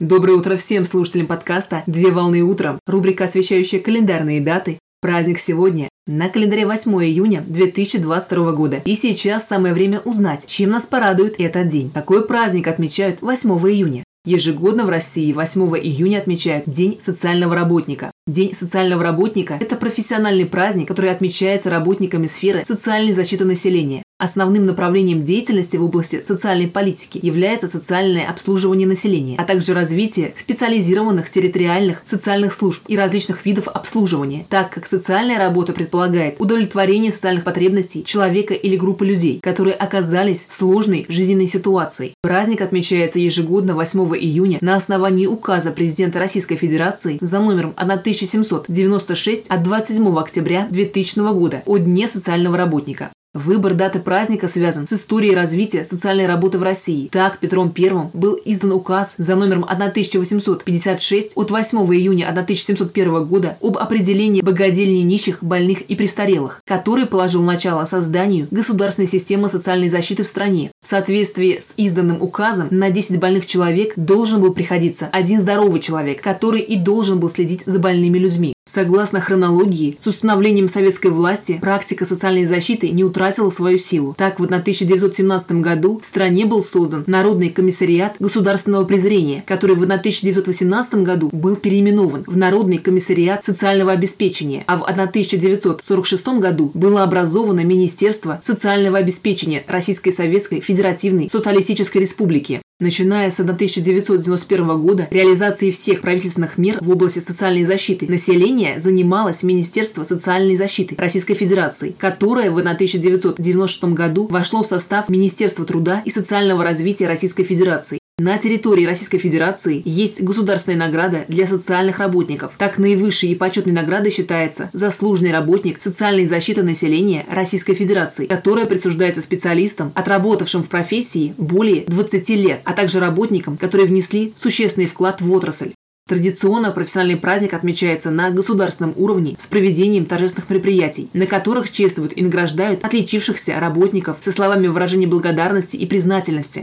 Доброе утро всем слушателям подкаста «Две волны утром». Рубрика, освещающая календарные даты. Праздник сегодня. На календаре 8 июня 2022 года. И сейчас самое время узнать, чем нас порадует этот день. Такой праздник отмечают 8 июня. Ежегодно в России 8 июня отмечают День социального работника. День социального работника – это профессиональный праздник, который отмечается работниками сферы социальной защиты населения. Основным направлением деятельности в области социальной политики является социальное обслуживание населения, а также развитие специализированных территориальных социальных служб и различных видов обслуживания, так как социальная работа предполагает удовлетворение социальных потребностей человека или группы людей, которые оказались в сложной жизненной ситуации. Праздник отмечается ежегодно 8 июня на основании указа президента Российской Федерации за номером 1796 от 27 октября 2000 года о Дне социального работника. Выбор даты праздника связан с историей развития социальной работы в России. Так, Петром I был издан указ за номером 1856 от 8 июня 1701 года об определении богадельни нищих, больных и престарелых, который положил начало созданию государственной системы социальной защиты в стране. В соответствии с изданным указом на 10 больных человек должен был приходиться один здоровый человек, который и должен был следить за больными людьми. Согласно хронологии, с установлением советской власти практика социальной защиты не утратила свою силу. Так, вот на 1917 году в стране был создан Народный комиссариат государственного презрения, который в 1918 году был переименован в Народный комиссариат социального обеспечения, а в 1946 году было образовано Министерство социального обеспечения Российской Советской Федеративной Социалистической Республики. Начиная с 1991 года реализацией всех правительственных мер в области социальной защиты населения занималось Министерство социальной защиты Российской Федерации, которое в 1996 году вошло в состав Министерства труда и социального развития Российской Федерации. На территории Российской Федерации есть государственная награда для социальных работников. Так, наивысшей и почетной наградой считается заслуженный работник социальной защиты населения Российской Федерации, которая присуждается специалистам, отработавшим в профессии более 20 лет, а также работникам, которые внесли существенный вклад в отрасль. Традиционно профессиональный праздник отмечается на государственном уровне с проведением торжественных мероприятий, на которых чествуют и награждают отличившихся работников со словами выражения благодарности и признательности.